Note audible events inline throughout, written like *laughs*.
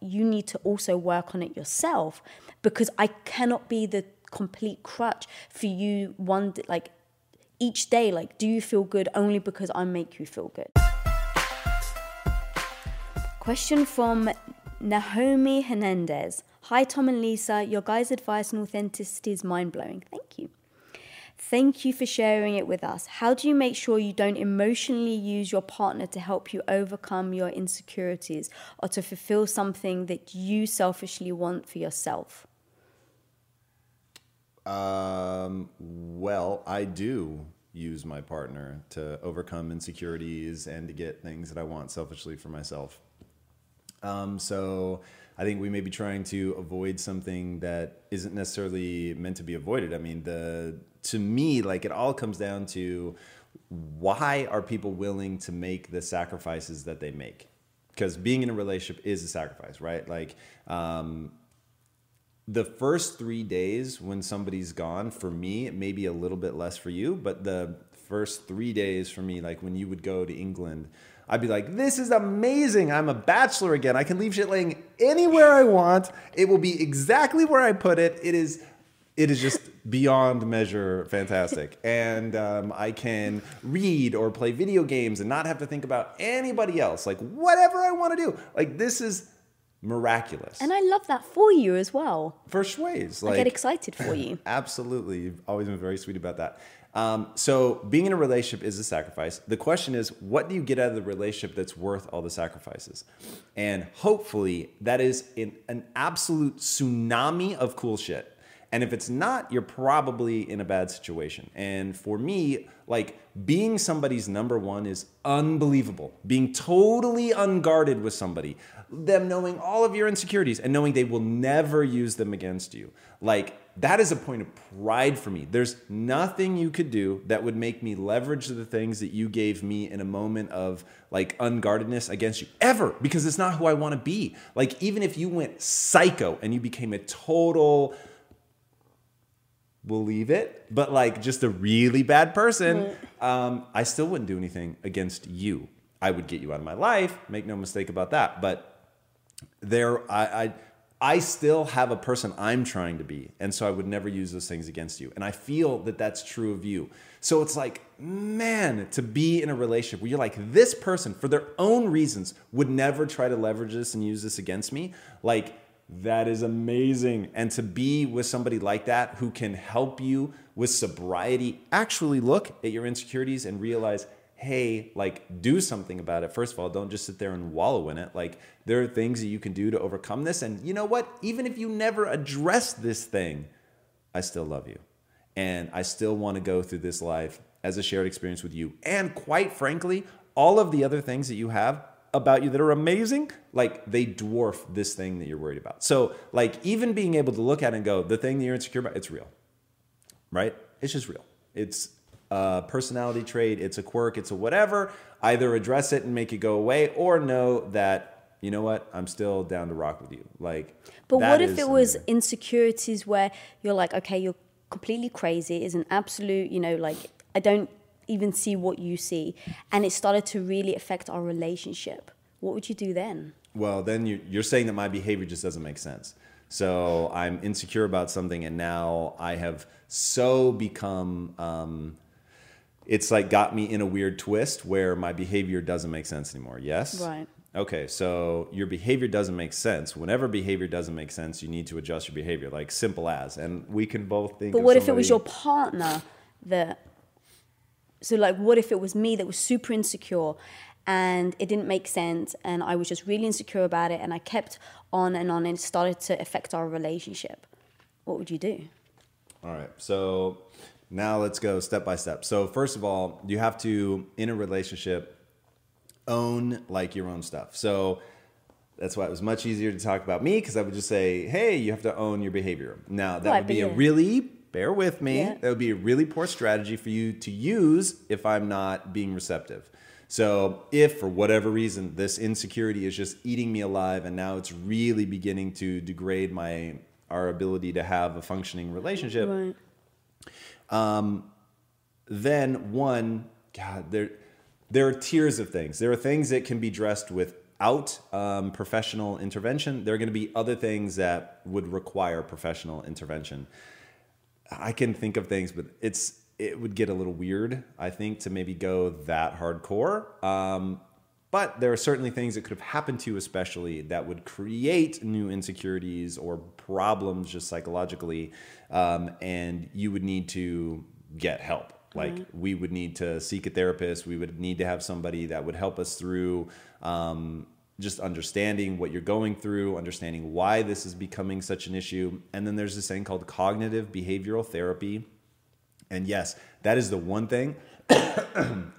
you need to also work on it yourself because I cannot be the complete crutch for you one day, like each day like do you feel good only because I make you feel good? Question from Naomi Hernandez. Hi Tom and Lisa. Your guys advice and authenticity is mind-blowing. Thank you Thank you for sharing it with us. How do you make sure you don't emotionally use your partner to help you overcome your insecurities or to fulfill something that you selfishly want for yourself? Um, well, I do use my partner to overcome insecurities and to get things that I want selfishly for myself. Um, so I think we may be trying to avoid something that isn't necessarily meant to be avoided. I mean, the to me, like it all comes down to why are people willing to make the sacrifices that they make? Because being in a relationship is a sacrifice, right? Like, um, the first three days when somebody's gone, for me, it may be a little bit less for you, but the first three days for me, like when you would go to England, I'd be like, this is amazing. I'm a bachelor again. I can leave shit laying anywhere I want. It will be exactly where I put it. It is it is just beyond measure fantastic. *laughs* And um, I can read or play video games and not have to think about anybody else. Like, whatever I want to do. Like, this is miraculous. And I love that for you as well. For ways. Like, I get excited for you. *laughs* absolutely. You've always been very sweet about that. Um, so, being in a relationship is a sacrifice. The question is, what do you get out of the relationship that's worth all the sacrifices? And hopefully, that is in an absolute tsunami of cool shit and if it's not, you're probably in a bad situation. And for me, like being somebody's number one is unbelievable. Being totally unguarded with somebody, them knowing all of your insecurities and knowing they will never use them against you. Like that is a point of pride for me. There's nothing you could do that would make me leverage the things that you gave me in a moment of like unguardedness against you ever because it's not who I want to be. Like even if you went psycho and you became a total will leave it, but like just a really bad person, um, I still wouldn't do anything against you. I would get you out of my life, make no mistake about that. But there, I, I, I still have a person I'm trying to be, and so I would never use those things against you. And I feel that that's true of you. So it's like, man, to be in a relationship where you're like, this person, for their own reasons, would never try to leverage this and use this against me. Like that is amazing. And to be with somebody like that who can help you with sobriety, actually look at your insecurities and realize, hey, like do something about it. First of all, don't just sit there and wallow in it. Like there are things that you can do to overcome this. And you know what? Even if you never address this thing, I still love you. And I still want to go through this life as a shared experience with you. And quite frankly, all of the other things that you have, about you that are amazing, like they dwarf this thing that you're worried about. So, like, even being able to look at and go, the thing that you're insecure about, it's real, right? It's just real. It's a personality trait, it's a quirk, it's a whatever. Either address it and make it go away, or know that, you know what, I'm still down to rock with you. Like, but what if it was insecurities where you're like, okay, you're completely crazy, is an absolute, you know, like, I don't even see what you see and it started to really affect our relationship what would you do then well then you're saying that my behavior just doesn't make sense so i'm insecure about something and now i have so become um, it's like got me in a weird twist where my behavior doesn't make sense anymore yes right okay, so your behavior doesn't make sense. Whenever behavior doesn't make sense, you need to adjust your behavior, like simple as. And we can both think. But what if it was your partner that? So like, what if it was me that was super insecure, and it didn't make sense, and I was just really insecure about it, and I kept on and on, and it started to affect our relationship. What would you do? All right. So now let's go step by step. So first of all, you have to in a relationship own like your own stuff. So that's why it was much easier to talk about me because I would just say, "Hey, you have to own your behavior." Now that would be a really bear with me. Yeah. That would be a really poor strategy for you to use if I'm not being receptive. So, if for whatever reason this insecurity is just eating me alive and now it's really beginning to degrade my our ability to have a functioning relationship, Right. Then one, God, there, there are tiers of things. There are things that can be addressed without um, professional intervention. There are going to be other things that would require professional intervention. I can think of things, but it's it would get a little weird. I think to maybe go that hardcore. Um, but there are certainly things that could have happened to you, especially that would create new insecurities or problems just psychologically, um, and you would need to get help. Like we would need to seek a therapist. We would need to have somebody that would help us through um, just understanding what you're going through, understanding why this is becoming such an issue. And then there's this thing called cognitive behavioral therapy. And yes, that is the one thing *coughs*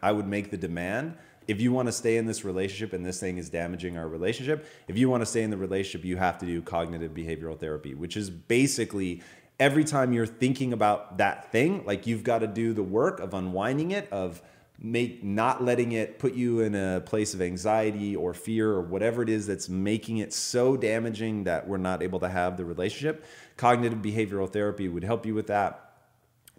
I would make the demand. If you want to stay in this relationship and this thing is damaging our relationship, if you want to stay in the relationship, you have to do cognitive behavioral therapy, which is basically every time you're thinking about that thing, like you've got to do the work of unwinding it, of make not letting it put you in a place of anxiety or fear or whatever it is that's making it so damaging that we're not able to have the relationship. Cognitive behavioral therapy would help you with that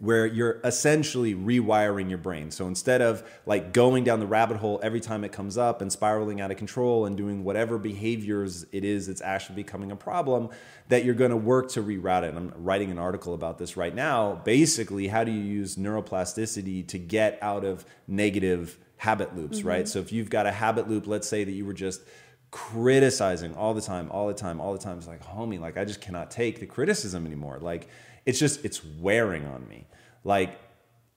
where you're essentially rewiring your brain. So instead of like going down the rabbit hole every time it comes up and spiraling out of control and doing whatever behaviors it is that's actually becoming a problem, that you're going to work to reroute it. And I'm writing an article about this right now. Basically, how do you use neuroplasticity to get out of negative habit loops, mm-hmm. right? So if you've got a habit loop, let's say that you were just criticizing all the time, all the time, all the time. It's like, homie, like I just cannot take the criticism anymore. Like it's just it's wearing on me. Like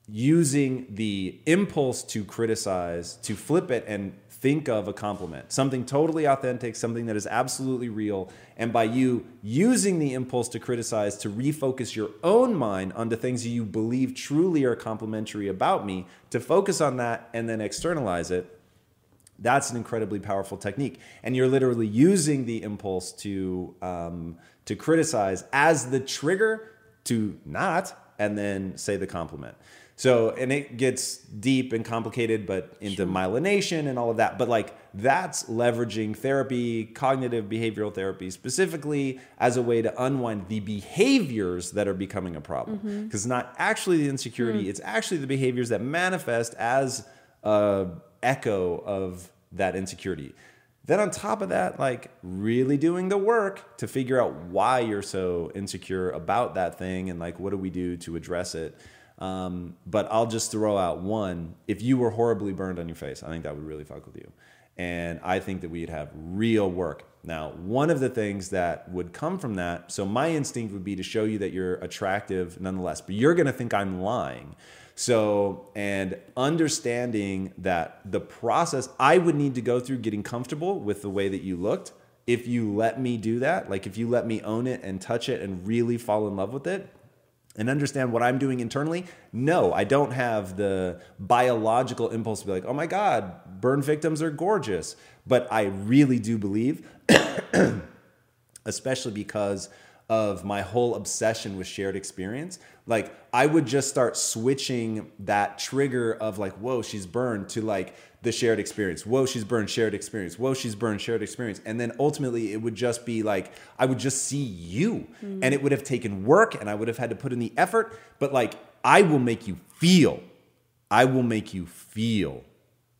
using the impulse to criticize to flip it and think of a compliment, something totally authentic, something that is absolutely real. And by you using the impulse to criticize to refocus your own mind onto things you believe truly are complimentary about me, to focus on that and then externalize it, that's an incredibly powerful technique and you're literally using the impulse to um, to criticize as the trigger to not and then say the compliment. So and it gets deep and complicated but into myelination and all of that. But like that's leveraging therapy cognitive behavioral therapy specifically as a way to unwind the behaviors that are becoming a problem. Mm-hmm. Because it's not actually the insecurity mm. it's actually the behaviors that manifest as a echo of that insecurity. Then on top of that, like really doing the work to figure out why you're so insecure about that thing and like what do we do to address it. Um, but I'll just throw out one. If you were horribly burned on your face, I think that would really fuck with you. And I think that we'd have real work. Now, one of the things that would come from that, so my instinct would be to show you that you're attractive nonetheless, but you're gonna think I'm lying. So, and understanding that the process I would need to go through getting comfortable with the way that you looked, if you let me do that, like if you let me own it and touch it and really fall in love with it, and understand what I'm doing internally, no, I don't have the biological impulse to be like, oh my God, burn victims are gorgeous. But I really do believe, *clears throat* especially because of my whole obsession with shared experience. Like I would just start switching that trigger of like, whoa, she's burned to like the shared experience. Whoa, she's burned, shared experience. Whoa, she's burned, shared experience. And then ultimately it would just be like, I would just see you. Hmm. And it would have taken work and I would have had to put in the effort. But like, I will make you feel, I will make you feel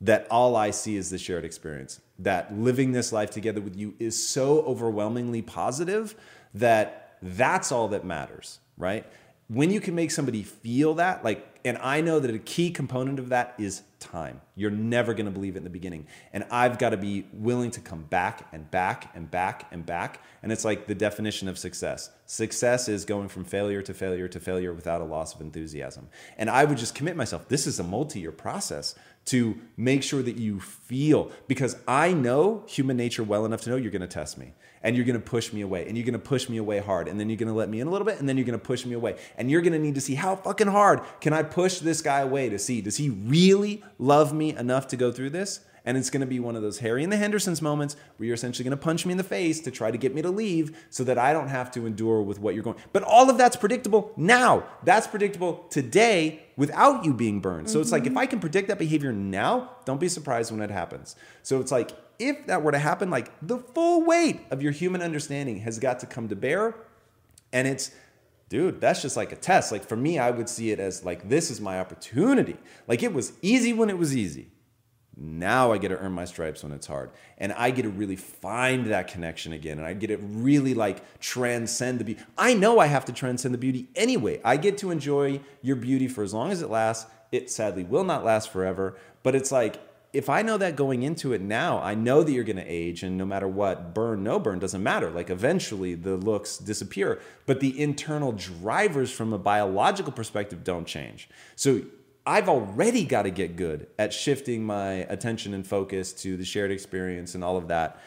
that all I see is the shared experience. That living this life together with you is so overwhelmingly positive that that's all that matters, right? When you can make somebody feel that, like, and I know that a key component of that is time. You're never going to believe it in the beginning. And I've got to be willing to come back and back and back and back. And it's like the definition of success. Success is going from failure to failure to failure without a loss of enthusiasm. And I would just commit myself. This is a multi year process to make sure that you feel because I know human nature well enough to know you're going to test me and you're going to push me away and you're going to push me away hard and then you're going to let me in a little bit and then you're going to push me away and you're going to need to see how fucking hard can I push this guy away to see does he really love me enough to go through this and it's going to be one of those Harry and the Hendersons moments where you're essentially going to punch me in the face to try to get me to leave so that I don't have to endure with what you're going. But all of that's predictable now. That's predictable today without you being burned. So mm-hmm. it's like if I can predict that behavior now, don't be surprised when it happens. So it's like if that were to happen, like the full weight of your human understanding has got to come to bear. And it's dude, that's just like a test. Like for me, I would see it as like this is my opportunity. Like it was easy when it was easy. Now I get to earn my stripes when it's hard. And I get to really find that connection again. And I get to really like transcend the beauty. I know I have to transcend the beauty anyway. I get to enjoy your beauty for as long as it lasts. It sadly will not last forever. But it's like, if I know that going into it now, I know that you're going to age, and no matter what, burn, no burn, doesn't matter. Like eventually the looks disappear, but the internal drivers from a biological perspective don't change. So I've already got to get good at shifting my attention and focus to the shared experience and all of that.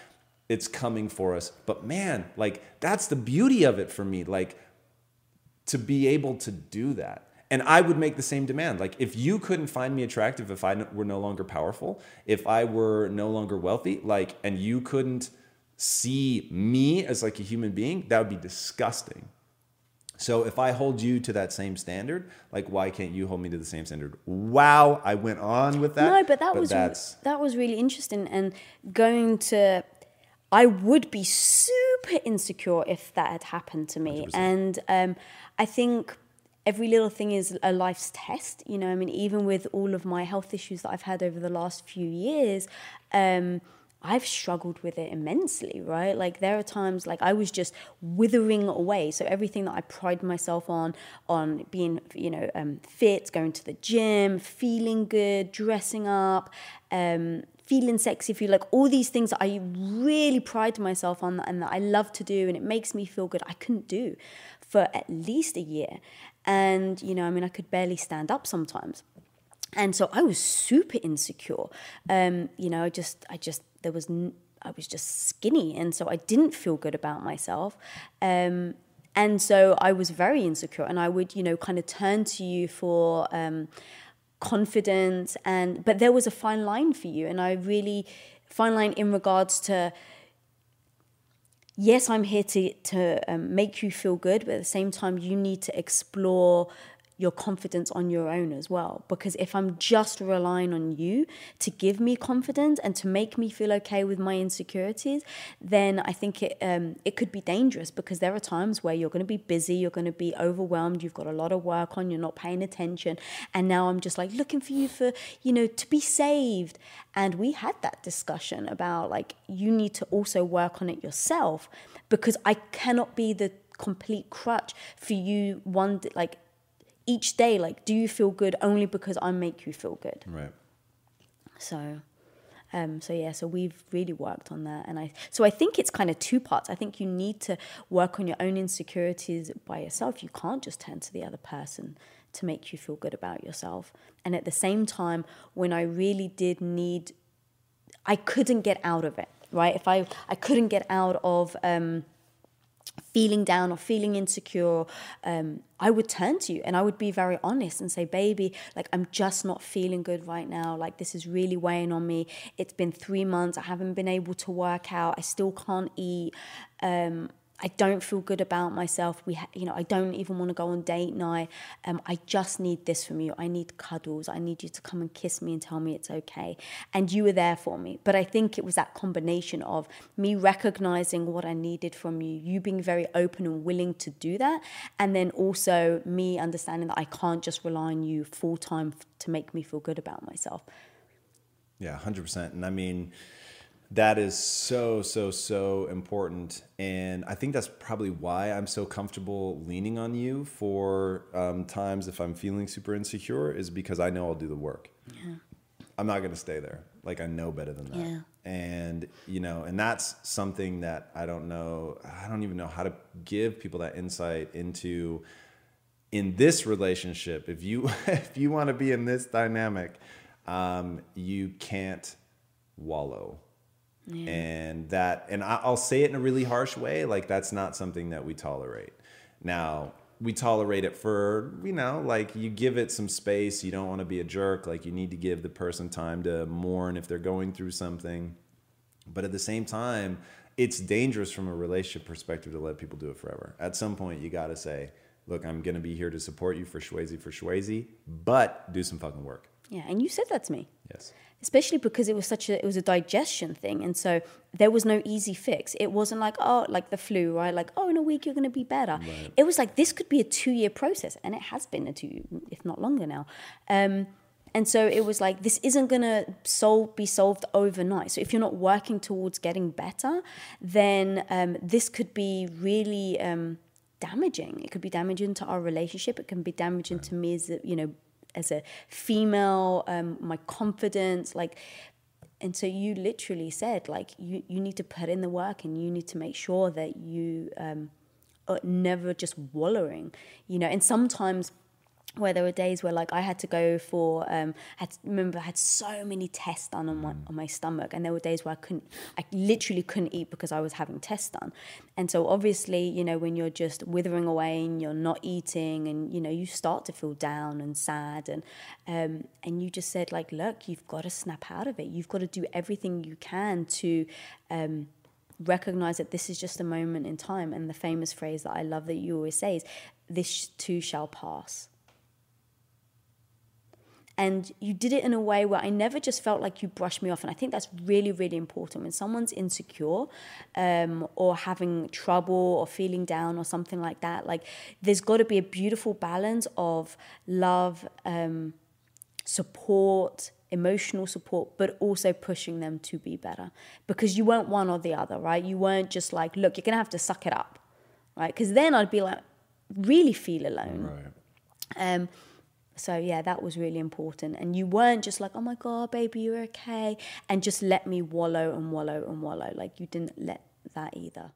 It's coming for us. But man, like that's the beauty of it for me. Like to be able to do that. And I would make the same demand. Like if you couldn't find me attractive if I were no longer powerful, if I were no longer wealthy, like and you couldn't see me as like a human being, that would be disgusting. So if I hold you to that same standard, like why can't you hold me to the same standard? Wow, I went on with that. No, but that but was that's... that was really interesting and going to I would be super insecure if that had happened to me. 100%. And um, I think every little thing is a life's test. You know, I mean, even with all of my health issues that I've had over the last few years, um, I've struggled with it immensely, right? Like there are times like I was just withering away. So everything that I pride myself on, on being, you know, um, fit, going to the gym, feeling good, dressing up, um, feeling sexy, feel like all these things that I really pride myself on and that I love to do and it makes me feel good. I couldn't do for at least a year. And, you know, I mean, I could barely stand up sometimes. And so I was super insecure. Um, you know, I just, I just, there was, n- I was just skinny, and so I didn't feel good about myself. Um, and so I was very insecure, and I would, you know, kind of turn to you for um, confidence, and but there was a fine line for you, and I really fine line in regards to yes, I'm here to to um, make you feel good, but at the same time, you need to explore your confidence on your own as well. Because if I'm just relying on you to give me confidence and to make me feel okay with my insecurities, then I think it um, it could be dangerous because there are times where you're going to be busy, you're going to be overwhelmed, you've got a lot of work on, you're not paying attention, and now I'm just like looking for you for you know to be saved. And we had that discussion about like you need to also work on it yourself because I cannot be the complete crutch for you one like each day like do you feel good only because i make you feel good right so um, so yeah, so we've really worked on that, and I so I think it's kind of two parts. I think you need to work on your own insecurities by yourself. You can't just turn to the other person to make you feel good about yourself. And at the same time, when I really did need, I couldn't get out of it. Right, if I I couldn't get out of. Um, feeling down or feeling insecure, um, I would turn to you and I would be very honest and say, baby, like I'm just not feeling good right now. Like this is really weighing on me. It's been three months. I haven't been able to work out. I still can't eat. Um, I don't feel good about myself. We, ha- you know, I don't even want to go on date night. Um, I just need this from you. I need cuddles. I need you to come and kiss me and tell me it's okay. And you were there for me. But I think it was that combination of me recognizing what I needed from you, you being very open and willing to do that, and then also me understanding that I can't just rely on you full time to make me feel good about myself. Yeah, hundred percent. And I mean that is so so so important and i think that's probably why i'm so comfortable leaning on you for um, times if i'm feeling super insecure is because i know i'll do the work yeah. I'm not going to stay there. Like I know better than that. Yeah. And you know, and that's something that I don't know. I don't even know how to give people that insight into in this relationship. If you *laughs* if you want to be in this dynamic, um, you can't wallow. And that, and I, I'll say it in a really harsh way. Like that's not something that we tolerate. Now we tolerate it for you know like you give it some space you don't want to be a jerk like you need to give the person time to mourn if they're going through something but at the same time it's dangerous from a relationship perspective to let people do it forever at some point you got to say look i'm going to be here to support you for Shwazy for Shwazy but do some fucking work Yeah, and you said that to me. yes especially because it was such a it was a digestion thing. And so there was no easy fix. It wasn't like oh like the flu right? Like oh in a week you're going to be better. It was like this could be a two year process and it has been a two if not longer now. Um and so it was like this isn't going to solve be solved overnight. So if you're not working towards getting better then um, this could be really um, damaging. It could be damaging to our relationship. It can be damaging to me as a, you know as a female um, my confidence like and so you literally said like you, you need to put in the work and you need to make sure that you um, are never just wallowing you know and sometimes where there were days where like I had to go for um I had to, remember I had so many tests done on my on my stomach and there were days where I couldn't I literally couldn't eat because I was having tests done. And so obviously you know when you're just withering away and you're not eating and you know you start to feel down and sad and um and you just said like look you've got to snap out of it. You've got to do everything you can to um recognize that this is just a moment in time. And the famous phrase that I love that you always say is this too shall pass and you did it in a way where I never just felt like you brushed me off. And I think that's really, really important when someone's insecure um, or having trouble or feeling down or something like that. Like, there's got to be a beautiful balance of love, um, support, emotional support, but also pushing them to be better because you weren't one or the other, right? You weren't just like, look, you're going to have to suck it up, right? Because then I'd be like, really feel alone. right Um, so yeah, that was really important. And you weren't just like, oh my god, baby, you're okay, and just let me wallow and wallow and wallow. Like you didn't let that either.